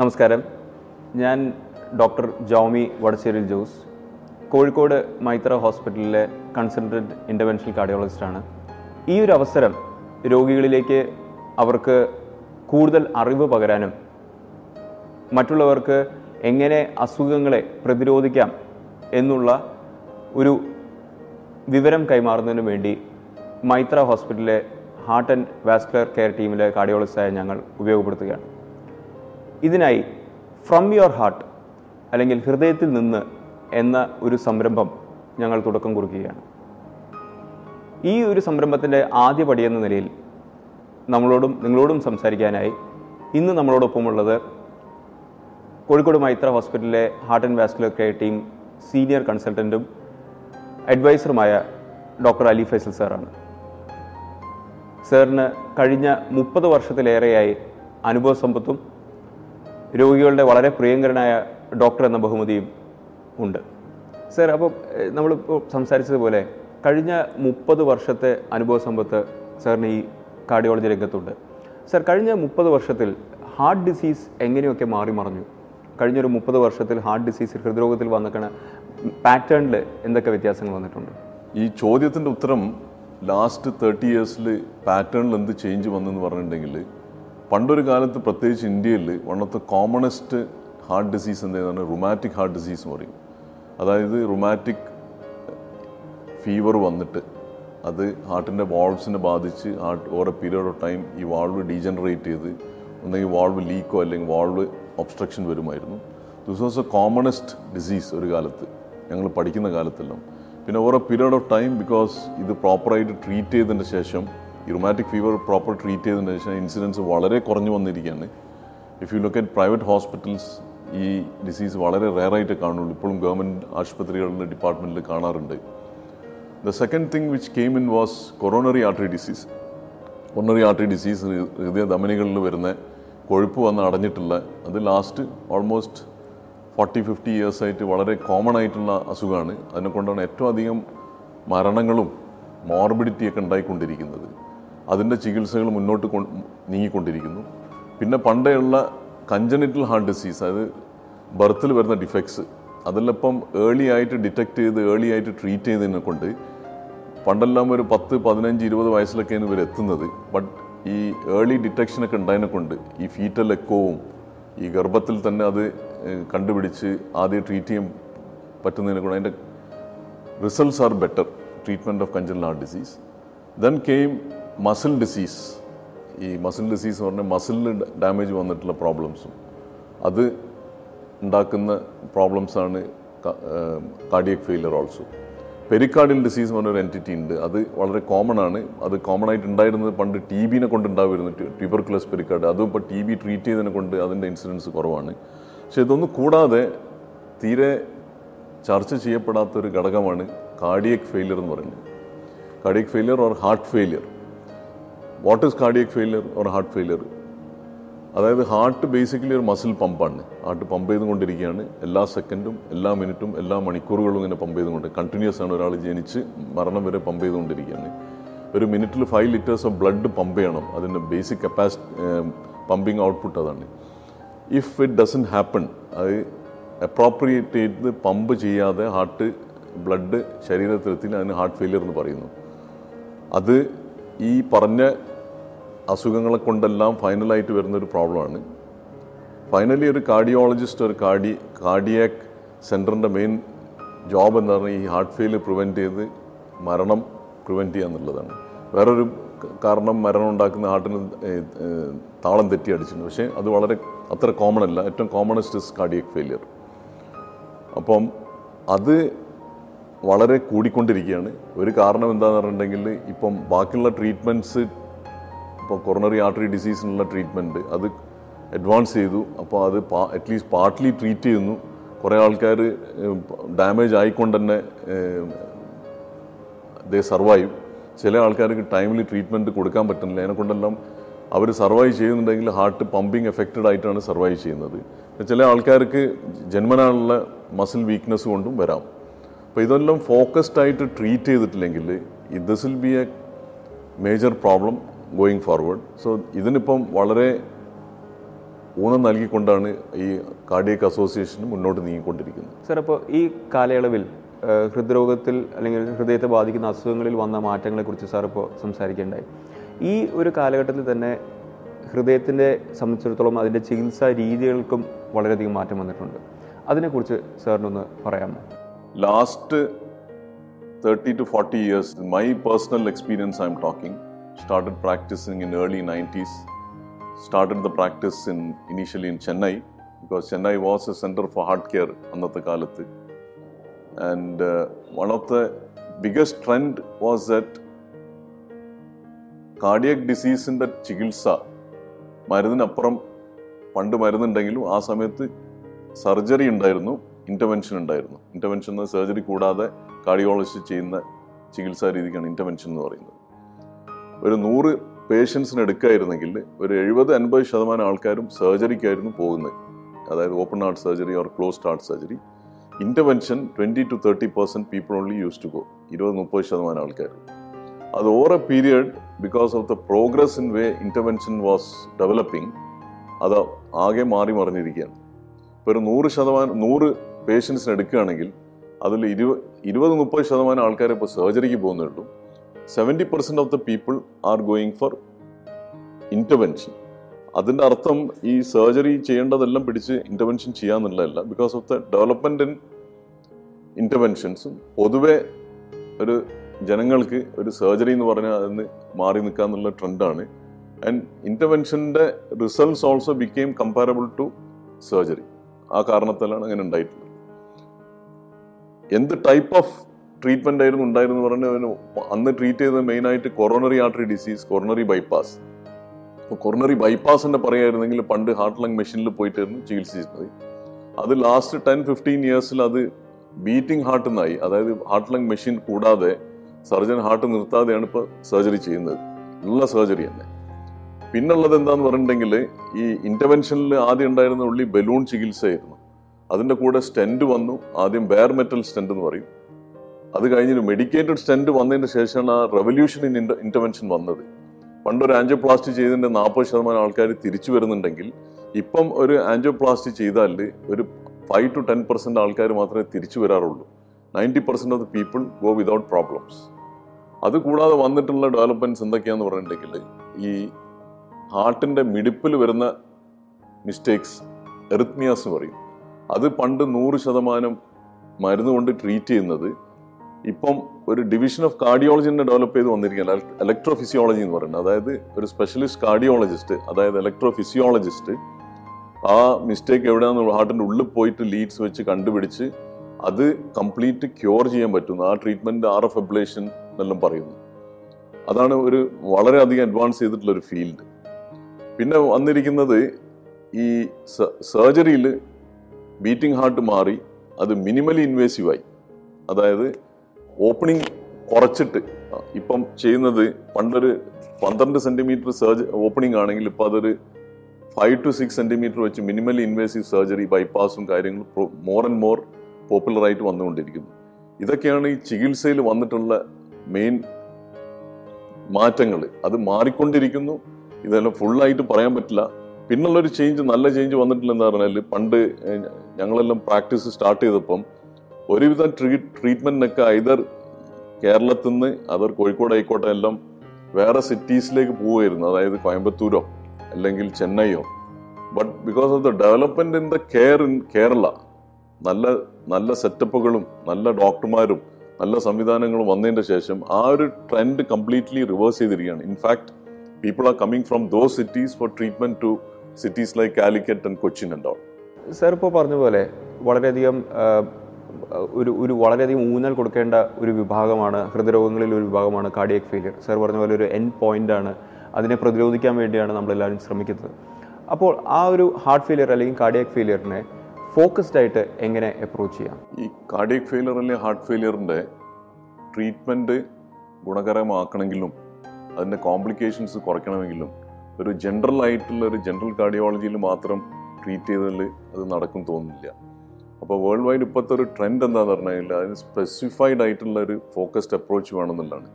നമസ്കാരം. ഞാൻ ഡോക്ടർ ജോമി വടശ്ശേരിൽ ജോസ് കോഴിക്കോട് മൈത്ര ഹോസ്പിറ്റലിലെ കൺസൾട്ടന്റ് ഇന്റർവെൻഷണൽ കാർഡിയോളജിസ്റ്റാണ് ഈ ഒരു അവസരം രോഗികളിലേക്ക് അവർക്ക് കൂടുതൽ അറിവ് പകരാനും മറ്റുള്ളവർക്ക് എങ്ങനെ അസുഖങ്ങളെ പ്രതിരോധിക്കാം എന്നുള്ള ഒരു വിവരം കൈമാറുന്നതിനു വേണ്ടി മൈത്ര ഹോസ്പിറ്റലിലെ ഹാർട്ട് ആൻഡ് വാസ്കുലർ കെയർ ടീമിലെ കാർഡിയോളജിസ്റ്റായ ഞങ്ങൾ ഉപയോഗപ്പെടുത്തുകയാണ്. ഇതിനായി ഫ്രം യുവർ ഹാർട്ട് അല്ലെങ്കിൽ ഹൃദയത്തിൽ നിന്ന് എന്ന ഒരു സംരംഭം ഞങ്ങൾ തുടക്കം കുറിക്കുകയാണ്. ഈ ഒരു സംരംഭത്തിന്റെ ആദ്യ എന്ന നിലയിൽ നമ്മളോടും നിങ്ങളോടും സംസാരിക്കാനായി ഇന്ന് നമ്മളോടൊപ്പമുള്ളത് കോഴിക്കോട് മൈത്ര ഹോസ്പിറ്റലിലെ heart and vascular care team senior കൺസൾട്ടന്റും അഡ്വൈസറുമായ ഡോക്ടർ അലി ഫൈസൽ സാറാണ്. സാറിന് കഴിഞ്ഞ മുപ്പത് വർഷത്തിലേറെയായി അനുഭവ സമ്പത്തും രോഗികളുടെ വളരെ പ്രിയങ്കരനായ ഡോക്ടർ എന്ന ബഹുമതിയും ഉണ്ട്. സർ അപ്പോൾ നമ്മളിപ്പോൾ സംസാരിച്ചതുപോലെ കഴിഞ്ഞ മുപ്പത് വർഷത്തെ അനുഭവ സമ്പത്ത് സാറിന് ഈ കാർഡിയോളജി രംഗത്തുണ്ട്. സർ കഴിഞ്ഞ മുപ്പത് വർഷത്തിൽ ഹാർട്ട് ഡിസീസ് എങ്ങനെയൊക്കെ മാറി മറഞ്ഞു? കഴിഞ്ഞൊരു മുപ്പത് വർഷത്തിൽ ഹാർട്ട് ഡിസീസ് ഹൃദ്രോഗത്തിൽ വന്നിക്കണ പാറ്റേണിൽ എന്തൊക്കെ വ്യത്യാസങ്ങൾ വന്നിട്ടുണ്ട്? ഈ ചോദ്യത്തിന്റെ ഉത്തരം ലാസ്റ്റ് തേർട്ടി ഇയേഴ്സിൽ പാറ്റേണിൽ എന്ത് ചേഞ്ച് വന്നെന്ന് പറഞ്ഞിട്ടുണ്ടെങ്കിൽ പണ്ടൊരു കാലത്ത് പ്രത്യേകിച്ച് ഇന്ത്യയിൽ one of the commonest heart disease എന്താണ്? റുമാറ്റിക് ഹാർട്ട് ഡിസീസ് എന്ന് പറയും. അതായത് റുമാറ്റിക് ഫീവർ വന്നിട്ട് അത് ഹാർട്ടിന്റെ വാൾവ്സിനെ ബാധിച്ച് heart over a period of time ഈ വാൾവ് ഡീജനറേറ്റ് ചെയ്ത് ഒന്നെങ്കിൽ വാൾവ് ലീക്കോ അല്ലെങ്കിൽ വാൾവ് ഒബ്സ്ട്രക്ഷൻ വരുമായിരുന്നു. This was a commonest disease ഒരു കാലത്ത്. ഞങ്ങൾ പഠിക്കുന്ന കാലത്തെല്ലാം. പിന്നെ over a period of time because ഇത് പ്രോപ്പറായിട്ട് ട്രീറ്റ് ചെയ്തതിന് ശേഷം ഈ റുമാറ്റിക് ഫീവർ പ്രോപ്പർ ട്രീറ്റ് ചെയ്തതിന് ശേഷം ഇൻസിഡൻസ് വളരെ കുറഞ്ഞു വന്നിരിക്കുകയാണ്. If you look private hospitals ഈ ഡിസീസ് വളരെ റെയറായിട്ട് കാണുള്ളൂ ഇപ്പോഴും ഗവൺമെന്റ് ആശുപത്രികളുടെ ഡിപ്പാർട്ട്മെന്റിൽ കാണാറുണ്ട്. The second thing which came in was coronary artery disease coronary artery disease ഹൃദയ ധമനികളിൽ വരുന്ന കൊഴുപ്പ് വന്ന് അടഞ്ഞിട്ടുള്ള അത് last almost forty fifty years ആയിട്ട് വളരെ കോമൺ ആയിട്ടുള്ള അസുഖമാണ് അതിനെ കൊണ്ടാണ് ഏറ്റവും അധികം മരണങ്ങളും മോർബിഡിറ്റിയൊക്കെ ഉണ്ടായിക്കൊണ്ടിരിക്കുന്നത്. അതിന്റെ ചികിത്സകൾ മുന്നോട്ട് നീങ്ങിക്കൊണ്ടിരിക്കുന്നു. പിന്നെ പണ്ടേയുള്ള കഞ്ചനിറ്റൽ ഹാർട്ട് ഡിസീസ് അതായത് ബർത്തിൽ വരുന്ന ഡിഫക്ട്സ് അതിലിപ്പം ഏർലി ആയിട്ട് ഡിറ്റക്ട് ചെയ്ത് ഏർലി ആയിട്ട് ട്രീറ്റ് ചെയ്തതിനെ കൊണ്ട് പണ്ടെല്ലാം ഒരു പത്ത് പതിനഞ്ച് ഇരുപത് വയസ്സിലൊക്കെയാണ് ഇവർ എത്തുന്നത്. ബട്ട് ഈ ഏർലി ഡിറ്റക്ഷനൊക്കെ ഉണ്ടായതിനെ കൊണ്ട് ഈ ഫീറ്റൽ എക്കോവും ഈ ഗർഭത്തിൽ തന്നെ അത് കണ്ടുപിടിച്ച് ആദ്യം ട്രീറ്റ് ചെയ്യാൻ പറ്റുന്നതിനെ കൊണ്ട് അതിന്റെ results are better treatment of congenital heart disease then came muscle disease ഈ മസിൽ ഡിസീസ് എന്ന് പറഞ്ഞാൽ മസിലിന് ഡാമേജ് വന്നിട്ടുള്ള പ്രോബ്ലംസും അത് ഉണ്ടാക്കുന്ന പ്രോബ്ലംസാണ് cardiac failure also pericardial disease എന്ന് പറഞ്ഞൊരു എന്റിറ്റി ഉണ്ട്. അത് വളരെ കോമൺ ആണ്. അത് കോമൺ ആയിട്ട് ഉണ്ടായിരുന്നത് പണ്ട് ടി ബിനെ കൊണ്ട് ഉണ്ടാവുമായിരുന്നു. ട്യൂബർക്കുലസ് പെരിക്കാർഡ് അതും ഇപ്പോൾ ടി ബി ട്രീറ്റ് ചെയ്തതിനെ കൊണ്ട് അതിന്റെ ഇൻസിഡൻസ് കുറവാണ്. പക്ഷെ ഇതൊന്നും കൂടാതെ തീരെ ചർച്ച ചെയ്യപ്പെടാത്തൊരു ഘടകമാണ് കാർഡിയക് ഫെയിലിയർ എന്ന് പറയുന്നത്. Cardiac failure or heart failure what is cardiac failure or heart failure അതായത് ഹാർട്ട് ബേസിക്കലി ഒരു മസിൽ പമ്പാണ് ഹാർട്ട് പമ്പ് ചെയ്തുകൊണ്ടിരിക്കുകയാണ്. എല്ലാ സെക്കൻഡും എല്ലാ മിനിറ്റും എല്ലാ മണിക്കൂറുകളും ഇങ്ങനെ പമ്പ് ചെയ്തുകൊണ്ട് കണ്ടിന്യൂസ് ആണ് ഒരാൾ ജനിച്ച് മരണം വരെ പമ്പ് ചെയ്തുകൊണ്ടിരിക്കുകയാണ്. ഒരു മിനിറ്റിൽ five litres of blood pump ചെയ്യണം. അതിന്റെ ബേസിക് കപ്പാസിറ്റി പമ്പിങ് ഔട്ട്പുട്ട് അതാണ്. ഇഫ് ഇറ്റ് ഡസൻ ഹാപ്പൺ അത് അപ്രോപ്രിയേറ്റ് ചെയ്ത് പമ്പ് ചെയ്യാതെ ഹാർട്ട് ബ്ലഡ് ശരീരത്തിലെത്തി അതിന് ഹാർട്ട് ഫെയിലിയർ എന്ന് പറയുന്നു. അത് ഈ പറഞ്ഞ അസുഖങ്ങളെ കൊണ്ടെല്ലാം ഫൈനലായിട്ട് വരുന്നൊരു പ്രോബ്ലമാണ്. ഫൈനലി ഒരു കാർഡിയോളജിസ്റ്റ് ഒരു കാർഡി കാർഡിയാക് സെന്ററിന്റെ മെയിൻ ജോബ് എന്ന് പറഞ്ഞാൽ ഈ ഹാർട്ട് ഫെയിൽ പ്രിവെന്റ് ചെയ്ത് മരണം പ്രിവെന്റ് ചെയ്യുക എന്നുള്ളതാണ്. വേറൊരു കാരണം മരണം ഉണ്ടാക്കുന്ന ഹാർട്ടിന് താളം തെറ്റി അടിച്ചിട്ടുണ്ട് പക്ഷേ അത് വളരെ അത്ര കോമൺ അല്ല. ഏറ്റവും കോമണസ്റ്റ് ഇസ് കാർഡിയക് ഫെയിലിയർ അപ്പം അത് വളരെ കൂടിക്കൊണ്ടിരിക്കുകയാണ്. ഒരു കാരണം എന്താണെന്ന് പറഞ്ഞിട്ടുണ്ടെങ്കിൽ ഇപ്പം ബാക്കിയുള്ള ട്രീറ്റ്മെന്റ്സ് ഇപ്പോൾ കൊറോണറി ആർട്ടറി ഡിസീസിനുള്ള ട്രീറ്റ്മെന്റ് അത് അഡ്വാൻസ് ചെയ്തു. അപ്പോൾ അത് പാ അറ്റ്ലീസ്റ്റ് പാർട്ട്ലി ട്രീറ്റ് ചെയ്യുന്നു. കുറേ ആൾക്കാർ ഡാമേജ് ആയിക്കൊണ്ട് തന്നെ ദേ സർവൈവ് ചില ആൾക്കാർക്ക് ടൈംലി ട്രീറ്റ്മെന്റ് കൊടുക്കാൻ പറ്റുന്നില്ല. അതിനെക്കൊണ്ടെല്ലാം അവർ സർവൈവ് ചെയ്യുന്നുണ്ടെങ്കിൽ ഹാർട്ട് പമ്പിങ് എഫക്റ്റഡ് ആയിട്ടാണ് സർവൈവ് ചെയ്യുന്നത്. ചില ആൾക്കാർക്ക് ജന്മനാളുള്ള മസിൽ വീക്ക്നെസ് കൊണ്ടും വരാം. അപ്പോൾ ഇതെല്ലാം ഫോക്കസ്ഡ് ആയിട്ട് ട്രീറ്റ് ചെയ്തിട്ടില്ലെങ്കിൽ this will be a major problem going forward so ഇതിനിപ്പം വളരെ ഊന്നൽ നൽകിക്കൊണ്ടാണ് ഈ കാർഡിയക് അസോസിയേഷൻ മുന്നോട്ട് നീങ്ങിക്കൊണ്ടിരിക്കുന്നത്. സർ അപ്പോൾ ഈ കാലയളവിൽ ഹൃദ്രോഗത്തിൽ അല്ലെങ്കിൽ ഹൃദയത്തെ ബാധിക്കുന്ന അസുഖങ്ങളിൽ വന്ന മാറ്റങ്ങളെക്കുറിച്ച് സാർ ഇപ്പോൾ സംസാരിക്കേണ്ടായി. ഈ ഒരു കാലഘട്ടത്തിൽ തന്നെ ഹൃദയത്തിന്റെ സംബന്ധിച്ചിടത്തോളം അതിന്റെ ചികിത്സാ രീതികൾക്കും വളരെയധികം മാറ്റം വന്നിട്ടുണ്ട്. അതിനെക്കുറിച്ച് സാറിനൊന്ന് പറയാമോ? Last thirty to forty years my personal experience I'm talking started practising in early nineties started the practice in initially in Chennai because Chennai was a centre for heart care അന്നത്തെ കാലത്ത്. And one of the biggest trend was that cardiac ഡിസീസിന്റെ ചികിത്സ മരുന്നിനപ്പുറം പണ്ട് മരുന്നുണ്ടെങ്കിലും ആ സമയത്ത് surgery ഉണ്ടായിരുന്നു. Intervention ഉണ്ടായിരുന്നു. Intervention എന്ന് സർജറി കൂടാതെ കാർഡിയോളജിസ്റ്റ് ചെയ്യുന്ന ചികിത്സാ രീതിക്കാണ് ഇന്റർവെൻഷൻ എന്ന് പറയുന്നത്. ഒരു നൂറ് പേഷ്യൻസിന് എടുക്കായിരുന്നെങ്കിൽ ഒരു എഴുപത് അൻപത് ശതമാനം ആൾക്കാരും സർജറിക്കായിരുന്നു പോകുന്നത്. അതായത് open heart surgery or closed heart surgery intervention twenty to thirty percent people only use to go ഇരുപത് മുപ്പത് ശതമാനം ആൾക്കാർ. അത് over a period because of the progress in way intervention was developing അത് ആകെ മാറി മറിഞ്ഞിരിക്കുകയാണ്. ഇപ്പോൾ ഒരു നൂറ് ശതമാനം നൂറ് പേഷ്യൻസിന് എടുക്കുകയാണെങ്കിൽ അതിൽ ഇരുപ ഇരുപത് മുപ്പത് ശതമാനം ആൾക്കാർ ഇപ്പോൾ സർജറിക്ക് പോകുന്നുള്ളൂ seventy percent of the people are going for intervention അതിന്റെ അർത്ഥം ഈ സർജറി ചെയ്യേണ്ടതെല്ലാം പിടിച്ച് intervention ചെയ്യാമെന്നുള്ളതല്ല because of the development in ഇന്റർവെൻഷൻസും പൊതുവെ ഒരു ജനങ്ങൾക്ക് ഒരു സർജറി എന്ന് പറഞ്ഞാൽ അതിന് മാറി നിൽക്കാന്നുള്ള ട്രെൻഡാണ് and ഇന്റർവെൻഷന്റെ results also became comparable to surgery ആ കാരണത്താലാണ് അങ്ങനെ ഉണ്ടായിട്ടുള്ളത്. എന്ത് ടൈപ്പ് ഓഫ് ട്രീറ്റ്മെന്റ് ആയിരുന്നു ഉണ്ടായിരുന്നു പറഞ്ഞ അന്ന് ട്രീറ്റ് ചെയ്തത് മെയിൻ ആയിട്ട് coronary artery disease coronary bypass അപ്പോൾ കൊറോണറി ബൈപ്പാസ് തന്നെ പറയായിരുന്നെങ്കിൽ പണ്ട് ഹാർട്ട് ലങ് മെഷീനിൽ പോയിട്ടായിരുന്നു ചികിത്സിച്ചിരുന്നത്. അത് ലാസ്റ്റ് ടെൻ ഫിഫ്റ്റീൻ ഇയേഴ്സിൽ അത് ബീറ്റിംഗ് ഹാർട്ട് എന്നായി അതായത് ഹാർട്ട് ലങ് മെഷീൻ കൂടാതെ സർജൻ ഹാർട്ട് നിർത്താതെയാണ് ഇപ്പോൾ സർജറി ചെയ്യുന്നത്. ഉള്ള സർജറി തന്നെ. പിന്നുള്ളത് എന്താന്ന് പറഞ്ഞിട്ടുണ്ടെങ്കിൽ ഈ ഇന്റർവെൻഷനിൽ ആദ്യം ഉണ്ടായിരുന്ന ഉള്ളി ബലൂൺ ചികിത്സയായിരുന്നു. അതിന്റെ കൂടെ സ്റ്റെന്റ് വന്നു. ആദ്യം ബെയർ മെറ്റൽ സ്റ്റെന്റ് എന്ന് പറയും. അത് കഴിഞ്ഞിട്ട് മെഡിക്കേറ്റഡ് സ്റ്റെന്റ് വന്നതിന് ശേഷമാണ് ആ റെവല്യൂഷൻ ഇൻ ഇന്റർവെൻഷൻ വന്നത്. പണ്ട് ഒരു ആൻജിയോപ്ലാസ്റ്റി ചെയ്തതിന്റെ നാൽപ്പത് ശതമാനം ആൾക്കാർ തിരിച്ചു വരുന്നുണ്ടെങ്കിൽ ഇപ്പം ഒരു ആൻജിയോപ്ലാസ്റ്റി ചെയ്താൽ ഒരു ഫൈവ് ടു ടെൻ പെർസെന്റ് ആൾക്കാർ മാത്രമേ തിരിച്ചു വരാറുള്ളൂ. Ninety percent of the people go without problems അത് കൂടാതെ വന്നിട്ടുള്ള ഡെവലപ്മെന്റ്സ് എന്തൊക്കെയാന്ന് പറഞ്ഞിട്ടുണ്ടെങ്കിൽ ഈ ഹാർട്ടിന്റെ മിടിപ്പിൽ വരുന്ന മിസ്റ്റേക്സ് എറിത്മിയാസ് പറയും. അത് പണ്ട് നൂറ് ശതമാനം മരുന്ന് കൊണ്ട് ട്രീറ്റ് ചെയ്യുന്നത് ഇപ്പം ഒരു ഡിവിഷൻ ഓഫ് കാർഡിയോളജിനെ ഡെവലപ്പ് ചെയ്ത് വന്നിരിക്കുകയാണ്. ഇലക്ട്രോ ഫിസിയോളജി എന്ന് പറയുന്നത്. അതായത് ഒരു സ്പെഷ്യലിസ്റ്റ് കാർഡിയോളജിസ്റ്റ് അതായത് ഇലക്ട്രോ ഫിസിയോളജിസ്റ്റ് ആ മിസ്റ്റേക്ക് എവിടെയാണെന്ന് ഹാർട്ടിന്റെ ഉള്ളിൽ പോയിട്ട് ലീഡ്സ് വെച്ച് കണ്ടുപിടിച്ച് അത് കംപ്ലീറ്റ് ക്യൂർ ചെയ്യാൻ പറ്റുന്നു. ആ ട്രീറ്റ്മെന്റ് ആർ എഫ് എബ്ലേഷൻ എന്നെല്ലാം പറയുന്നു. അതാണ് ഒരു വളരെയധികം അഡ്വാൻസ് ചെയ്തിട്ടുള്ള ഒരു ഫീൽഡ് പിന്നെ വന്നിരിക്കുന്നത് ഈ സർജറിയിൽ ബീറ്റിംഗ് ഹാർട്ട് മാറി അത് മിനിമലി ഇൻവേസീവായി അതായത് ഓപ്പണിംഗ് കുറച്ചിട്ട് ഇപ്പം ചെയ്യുന്നത് പണ്ടൊരു പന്ത്രണ്ട് സെന്റിമീറ്റർ സർജ ഓപ്പണിംഗ് ആണെങ്കിൽ ഇപ്പം അതൊരു ഫൈവ് ടു സിക്സ് സെന്റിമീറ്റർ വെച്ച് മിനിമലി ഇൻവേസീവ് സർജറി ബൈപ്പാസും കാര്യങ്ങളും മോർ ആൻഡ് മോർ പോപ്പുലറായിട്ട് വന്നുകൊണ്ടിരിക്കുന്നു. ഇതൊക്കെയാണ് ഈ ചികിത്സയിൽ വന്നിട്ടുള്ള മെയിൻ മാറ്റങ്ങൾ അത് മാറിക്കൊണ്ടിരിക്കുന്നു. ഇതെല്ലാം ഫുള്ളായിട്ട് പറയാൻ പറ്റില്ല. പിന്നുള്ളൊരു ചേഞ്ച് നല്ല ചേഞ്ച് വന്നിട്ടില്ലെന്ന് പറഞ്ഞാൽ പണ്ട് ഞങ്ങളെല്ലാം പ്രാക്ടീസ് സ്റ്റാർട്ട് ചെയ്തപ്പം ഒരുവിധം ട്രീ ട്രീറ്റ്മെന്റിനൊക്കെ ഐതർ കേരളത്തിൽ നിന്ന് അതർ കോഴിക്കോട് ആയിക്കോട്ടെ എല്ലാം വേറെ സിറ്റീസിലേക്ക് പോവുമായിരുന്നു അതായത് കോയമ്പത്തൂരോ അല്ലെങ്കിൽ ചെന്നൈയോ. But because of the development in the care in Kerala നല്ല നല്ല സെറ്റപ്പുകളും നല്ല ഡോക്ടർമാരും നല്ല സംവിധാനങ്ങളും വന്നതിന്റെ ശേഷം ആ ഒരു ട്രെൻഡ് കംപ്ലീറ്റ്ലി റിവേഴ്സ് ചെയ്തിരിക്കുകയാണ്. In fact people are coming from those cities for treatment to cities like Calicut and Cochin and all sir ഇപ്പോൾ പറഞ്ഞ പോലെ വളരെയധികം ഒരു ഒരു വളരെയധികം ഊന്നൽ കൊടുക്കേണ്ട ഒരു വിഭാഗമാണ് ഹൃദയരോഗങ്ങളിൽ ഒരു വിഭാഗമാണ് കാർഡിയക് ഫെയിലിയർ സർ പറഞ്ഞ പോലെ ഒരു എൻ പോയിന്റ് ആണ്. അതിനെ പ്രതിരോധിക്കാൻ വേണ്ടിയാണ് നമ്മളെല്ലാവരും ശ്രമിക്കുന്നത്. അപ്പോൾ ആ ഒരു ഹാർട്ട് ഫെയിലിയർ അല്ലെങ്കിൽ കാർഡിയക് ഫെയിലിയറിനെ ഫോക്കസ്ഡ് ആയിട്ട് എങ്ങനെ അപ്രോച്ച് ചെയ്യാം? ഈ കാർഡിയക് ഫെയിലിയർ അല്ലെങ്കിൽ ഹാർട്ട് ഫെയിലിയറിന്റെ ട്രീറ്റ്മെന്റ് ഗുണകരമാക്കണമെങ്കിലും അതിന്റെ കോംപ്ലിക്കേഷൻസ് കുറയ്ക്കണമെങ്കിലും ഒരു ജനറൽ ആയിട്ടുള്ള ഒരു ജനറൽ കാർഡിയോളജിയിൽ മാത്രം ട്രീറ്റ് ചെയ്തതിൽ അത് നടക്കും തോന്നുന്നില്ല. അപ്പോൾ വേൾഡ് വൈഡ് ഇപ്പോഴത്തെ ഒരു ട്രെൻഡ് എന്താന്ന് പറഞ്ഞു കഴിഞ്ഞാൽ അതിന് സ്പെസിഫൈഡ് ആയിട്ടുള്ള ഒരു ഫോക്കസ്ഡ് അപ്രോച്ച് വേണമെന്നുള്ളതാണ്.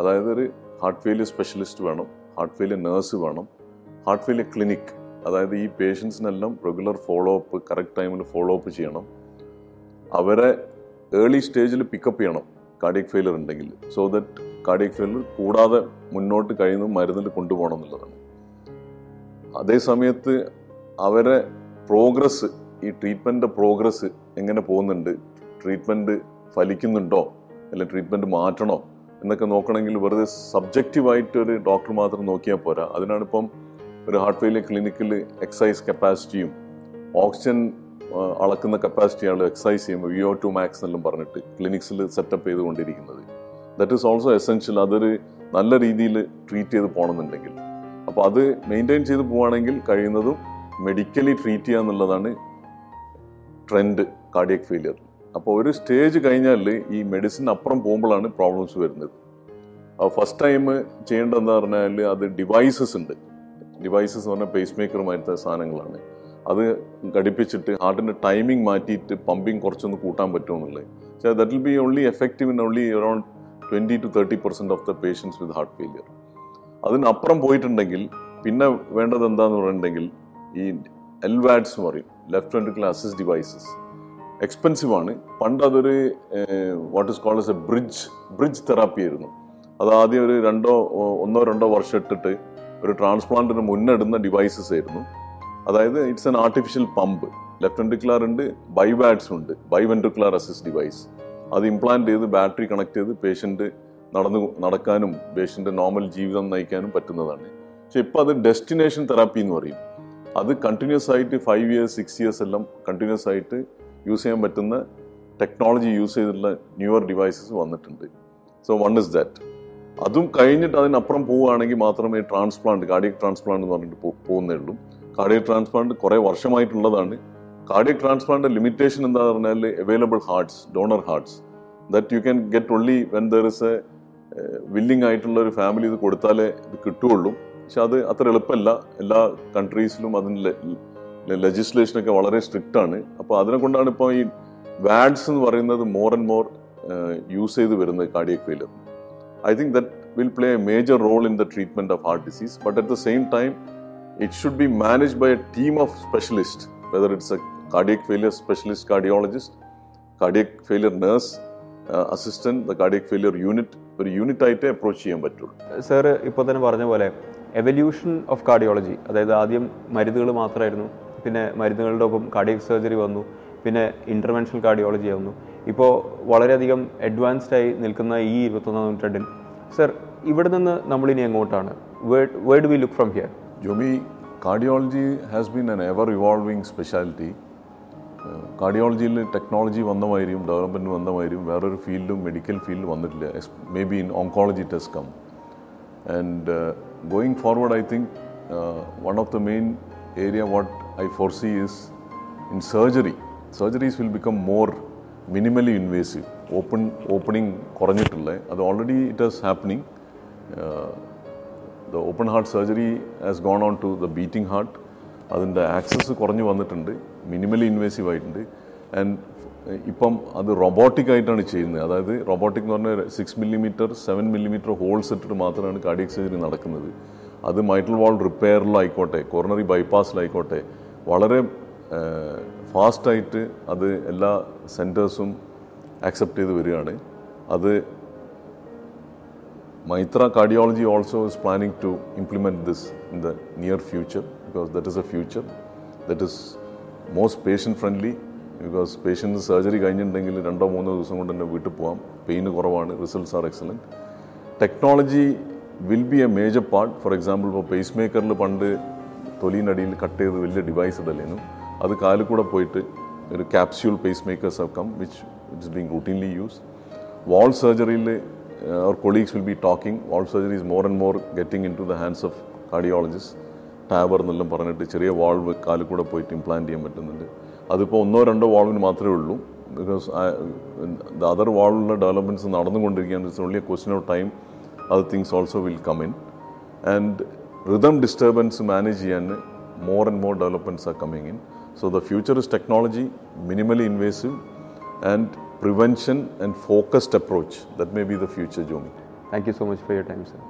അതായത് ഒരു ഹാർട്ട് ഫെയിലിയർ സ്പെഷ്യലിസ്റ്റ് വേണം ഹാർട്ട് ഫെയിലിയർ നേഴ്സ് വേണം ഹാർട്ട് ഫെയിലിയർ ക്ലിനിക് അതായത് ഈ പേഷ്യൻസിനെല്ലാം റെഗുലർ ഫോളോ അപ്പ് കറക്റ്റ് ടൈമിൽ ഫോളോ അപ്പ് ചെയ്യണം. അവരെ ഏർലി സ്റ്റേജിൽ പിക്കപ്പ് ചെയ്യണം കാർഡിയക് ഫെയിലർ ഉണ്ടെങ്കിൽ സോ ദറ്റ് കാർഡിയക് ഫെയിലർ കൂടാതെ മുന്നോട്ട് കഴിയുന്ന മരുന്നിൽ കൊണ്ടുപോകണം എന്നുള്ളതാണ്. അതേ സമയത്ത് അവരെ പ്രോഗ്രസ് ഈ ട്രീറ്റ്മെന്റിന്റെ പ്രോഗ്രസ് എങ്ങനെ പോകുന്നുണ്ട്? ട്രീറ്റ്മെന്റ് ഫലിക്കുന്നുണ്ടോ? അല്ലെങ്കിൽ ട്രീറ്റ്മെന്റ് മാറ്റണോ? എന്നൊക്കെ നോക്കണമെങ്കിൽ വെറുതെ സബ്ജക്റ്റീവായിട്ട് ഒരു ഡോക്ടർ മാത്രം നോക്കിയാൽ പോരാ. അതിനാണിപ്പം ഒരു ഹാർട്ട് ഫെയിലിയർ ക്ലിനിക്കിൽ എക്സൈസ് കപ്പാസിറ്റിയും ഓക്സിജൻ അളക്കുന്ന കപ്പാസിറ്റിയാണ് എക്സൈസ് ചെയ്യുമ്പോൾ വിഒ ടു മാക്സ് എന്നെല്ലാം പറഞ്ഞിട്ട് ക്ലിനിക്സിൽ സെറ്റപ്പ് ചെയ്തുകൊണ്ടിരിക്കുന്നത്. ദറ്റ് ഈസ് ഓൾസോ എസെൻഷ്യൽ അതൊരു നല്ല രീതിയിൽ ട്രീറ്റ് ചെയ്ത് പോകണമെന്നുണ്ടെങ്കിൽ. അപ്പോൾ അത് മെയിന്റെയിൻ ചെയ്ത് പോവുകയാണെങ്കിൽ കഴിയുന്നതും മെഡിക്കലി ട്രീറ്റ് ചെയ്യുക എന്നുള്ളതാണ് ട്രെൻഡ് കാർഡിയക് ഫെയിലിയർ അപ്പോൾ ഒരു സ്റ്റേജ് കഴിഞ്ഞാൽ ഈ മെഡിസിൻ അപ്പുറം പോകുമ്പോഴാണ് പ്രോബ്ലംസ് വരുന്നത്. ഫസ്റ്റ് ടൈം ചെയ്യേണ്ടതെന്ന് പറഞ്ഞാൽ അത് ഡിവൈസസ് ഉണ്ട്. ഡിവൈസസ് എന്ന് പറഞ്ഞാൽ പേസ് മേക്കറുമായിട്ട് സാധനങ്ങളാണ്. അത് ഘടിപ്പിച്ചിട്ട് ഹാർട്ടിന്റെ ടൈമിംഗ് മാറ്റിയിട്ട് പമ്പിങ് കുറച്ചൊന്ന് കൂട്ടാൻ പറ്റുമെന്നുള്ളത് പക്ഷേ that will be only effective in only around twenty to thirty percent of the patients with heart failure അതിനപ്പുറം പോയിട്ടുണ്ടെങ്കിൽ പിന്നെ വേണ്ടത് എന്താന്ന് പറഞ്ഞിട്ടുണ്ടെങ്കിൽ ഈ എൽവാഡ്സ് എന്ന് പറയും. ലെഫ്റ്റ് വെൻട്രിക്കുലർ ക്ലാസസ് ഡിവൈസസ് എക്സ്പെൻസീവ് ആണ്. പണ്ട് അതൊരു what is called as a bridge bridge therapy ആയിരുന്നു. അത് ആദ്യം ഒരു രണ്ടോ ഒന്നോ രണ്ടോ വർഷം ഇട്ടിട്ട് ഒരു ട്രാൻസ്പ്ലാന്റിന് മുന്നിടുന്ന ഡിവൈസസ് ആയിരുന്നു. അതായത് it's an artificial pump left ventricular ഉണ്ട് ബൈവാഡ്സ് ഉണ്ട് ബൈ അസിസ് അസിസ്റ്റ് ഡിവൈസ് അത് ഇംപ്ലാന്റ് ചെയ്ത് ബാറ്ററി കണക്ട് ചെയ്ത് പേഷ്യന്റ് നടന്നു നടക്കാനും പേഷ്യന്റെ നോർമൽ ജീവിതം നയിക്കാനും പറ്റുന്നതാണ്. പക്ഷെ ഇപ്പം അത് ഡെസ്റ്റിനേഷൻ തെറാപ്പി എന്ന് പറയും. അത് കണ്ടിന്യൂസ് ആയിട്ട് ഫൈവ് ഇയേഴ്സ് സിക്സ് ഇയേഴ്സ് എല്ലാം കണ്ടിന്യൂസ് ആയിട്ട് യൂസ് ചെയ്യാൻ പറ്റുന്ന ടെക്നോളജി യൂസ് ചെയ്തിട്ടുള്ള ന്യൂവർ ഡിവൈസസ് വന്നിട്ടുണ്ട്. So one is that. അതും കഴിഞ്ഞിട്ട് അതിനപ്പുറം പോവുകയാണെങ്കിൽ മാത്രമേ ട്രാൻസ്പ്ലാന്റ് കാർഡിയക് ട്രാൻസ്പ്ലാന്റ് എന്ന് പറഞ്ഞിട്ട് പോകുന്നേ ഉള്ളൂ. കാർഡിയക് ട്രാൻസ്പ്ലാന്റ് കുറേ വർഷമായിട്ടുള്ളതാണ്. കാർഡിയക് ട്രാൻസ്പ്ലാന്റ് ലിമിറ്റേഷൻ എന്താ പറഞ്ഞാൽ available hearts donor hearts that you can get only when there is a willing ആയിട്ടുള്ള ഒരു ഫാമിലി ഇത് കൊടുത്താലേ ഇത് കിട്ടുകയുള്ളൂ. പക്ഷെ അത് അത്ര എളുപ്പമല്ല. എല്ലാ കൺട്രീസിലും അതിന് ലെജിസ്ലേഷനൊക്കെ വളരെ സ്ട്രിക്റ്റ് ആണ്. അപ്പോൾ അതിനെ കൊണ്ടാണ് ഇപ്പോൾ ഈ വാഡ്സ് എന്ന് പറയുന്നത് മോർ ആൻഡ് മോർ യൂസ് ചെയ്ത് വരുന്നത് cardiac failure I think that will play a major role in the treatment of heart disease but at the same time it should be manage by a team of specialist whether it's a cardiac failure specialist cardiologist, cardiac failure nurse, uh, assistant, the cardiac failure unit, ഒരു unit ആയിട്ടേ approach ചെയ്യാൻ പറ്റുള്ളൂ. Sir ഇപ്പോൾ തന്നെ പറഞ്ഞ പോലെ evolution of cardiology അതായത് ആദ്യം മരുന്നുകൾ മാത്രമായിരുന്നു പിന്നെ മരുന്നുകളുടെ ഒപ്പം കാർഡിയക് സർജറി വന്നു പിന്നെ ഇന്റർവെൻഷണൽ കാർഡിയോളജി വന്നു ഇപ്പോൾ വളരെയധികം അഡ്വാൻസ്ഡ് ആയി നിൽക്കുന്ന ഈ ഇരുപത്തൊന്നാം നൂറ്റാണ്ടിൽ. സർ ഇവിടെ നിന്ന് നമ്മളിനി എങ്ങോട്ടാണ്? Where do we look from here Jomy cardiology has been an ever evolving speciality കാർഡിയോളജിയിൽ technology വന്ന മാതിരിയും ഡെവലപ്മെന്റ് വന്ന മാതിരിയും വേറൊരു ഫീൽഡും മെഡിക്കൽ ഫീൽഡ് വന്നിട്ടില്ല. Maybe in oncology test come and going forward I think one of the main area what I foresee is in surgery surgeries will become more minimally invasive open opening കുറഞ്ഞിട്ടുള്ളത് അത് already it is happening the open heart surgery has gone on to the beating heart അതിന്റെ access കുറഞ്ഞു വന്നിട്ടുണ്ട് minimally invasive ആയിട്ടുണ്ട്. And ഇപ്പം അത് robotic ആയിട്ടാണ് ചെയ്യുന്നത്. അതായത് റൊബോട്ടിക് എന്ന് പറഞ്ഞാൽ six millimetre seven millimetre holes ഇട്ടിട്ട് മാത്രമാണ് കാർഡിയക് സർജറി നടക്കുന്നത്. അത് മൈറ്റൽ വാൾ റിപ്പയറിലായിക്കോട്ടെ കോർണറി ബൈപ്പാസിലായിക്കോട്ടെ വളരെ ഫാസ്റ്റായിട്ട് അത് എല്ലാ സെന്റേഴ്സും ആക്സെപ്റ്റ് ചെയ്ത് വരികയാണ്. അത് Maithra cardiology also is planning to implement this in the near future. Because that is a future that is most patient friendly because patient surgery കഴിഞ്ഞിട്ടുണ്ടെങ്കിൽ രണ്ടോ മൂന്നോ ദിവസം കൊണ്ട് തന്നെ വീട്ടിൽ പോകാം പെയിന് കുറവാണ് results are excellent technology will be a major part for example ഇപ്പോൾ പേസ് മേക്കറിൽ പണ്ട് തൊലിനടിയിൽ കട്ട് ചെയ്ത് വലിയ ഡിവൈസ് ഇടലേനും അത് കാലിൽ കൂടെ പോയിട്ട് ഒരു capsule pacemakers have come which is being routinely used wall surgery uh, our colleagues will be talking wall surgery is more and more getting into the hands of cardiologists ടാബർ എന്നെല്ലാം പറഞ്ഞിട്ട് ചെറിയ വാൾവ് കാലിൽ കൂടെ പോയിട്ട് ഇംപ്ലാന്റ് ചെയ്യാൻ പറ്റുന്നുണ്ട്. അതിപ്പോൾ ഒന്നോ രണ്ടോ വാൾവിന് മാത്രമേ ഉള്ളൂ. ബിക്കോസ് ദ അതർ വാൾവിലുള്ള ഡെവലപ്മെന്റ്സ് നടന്നുകൊണ്ടിരിക്കുകയാണ് it's only a question of time അത് things also will come in and rhythm disturbance manage ചെയ്യാൻ more and more developments are coming in so the future is technology minimally invasive and prevention and focused approach that may be the future Jomy thank you so much for your time sir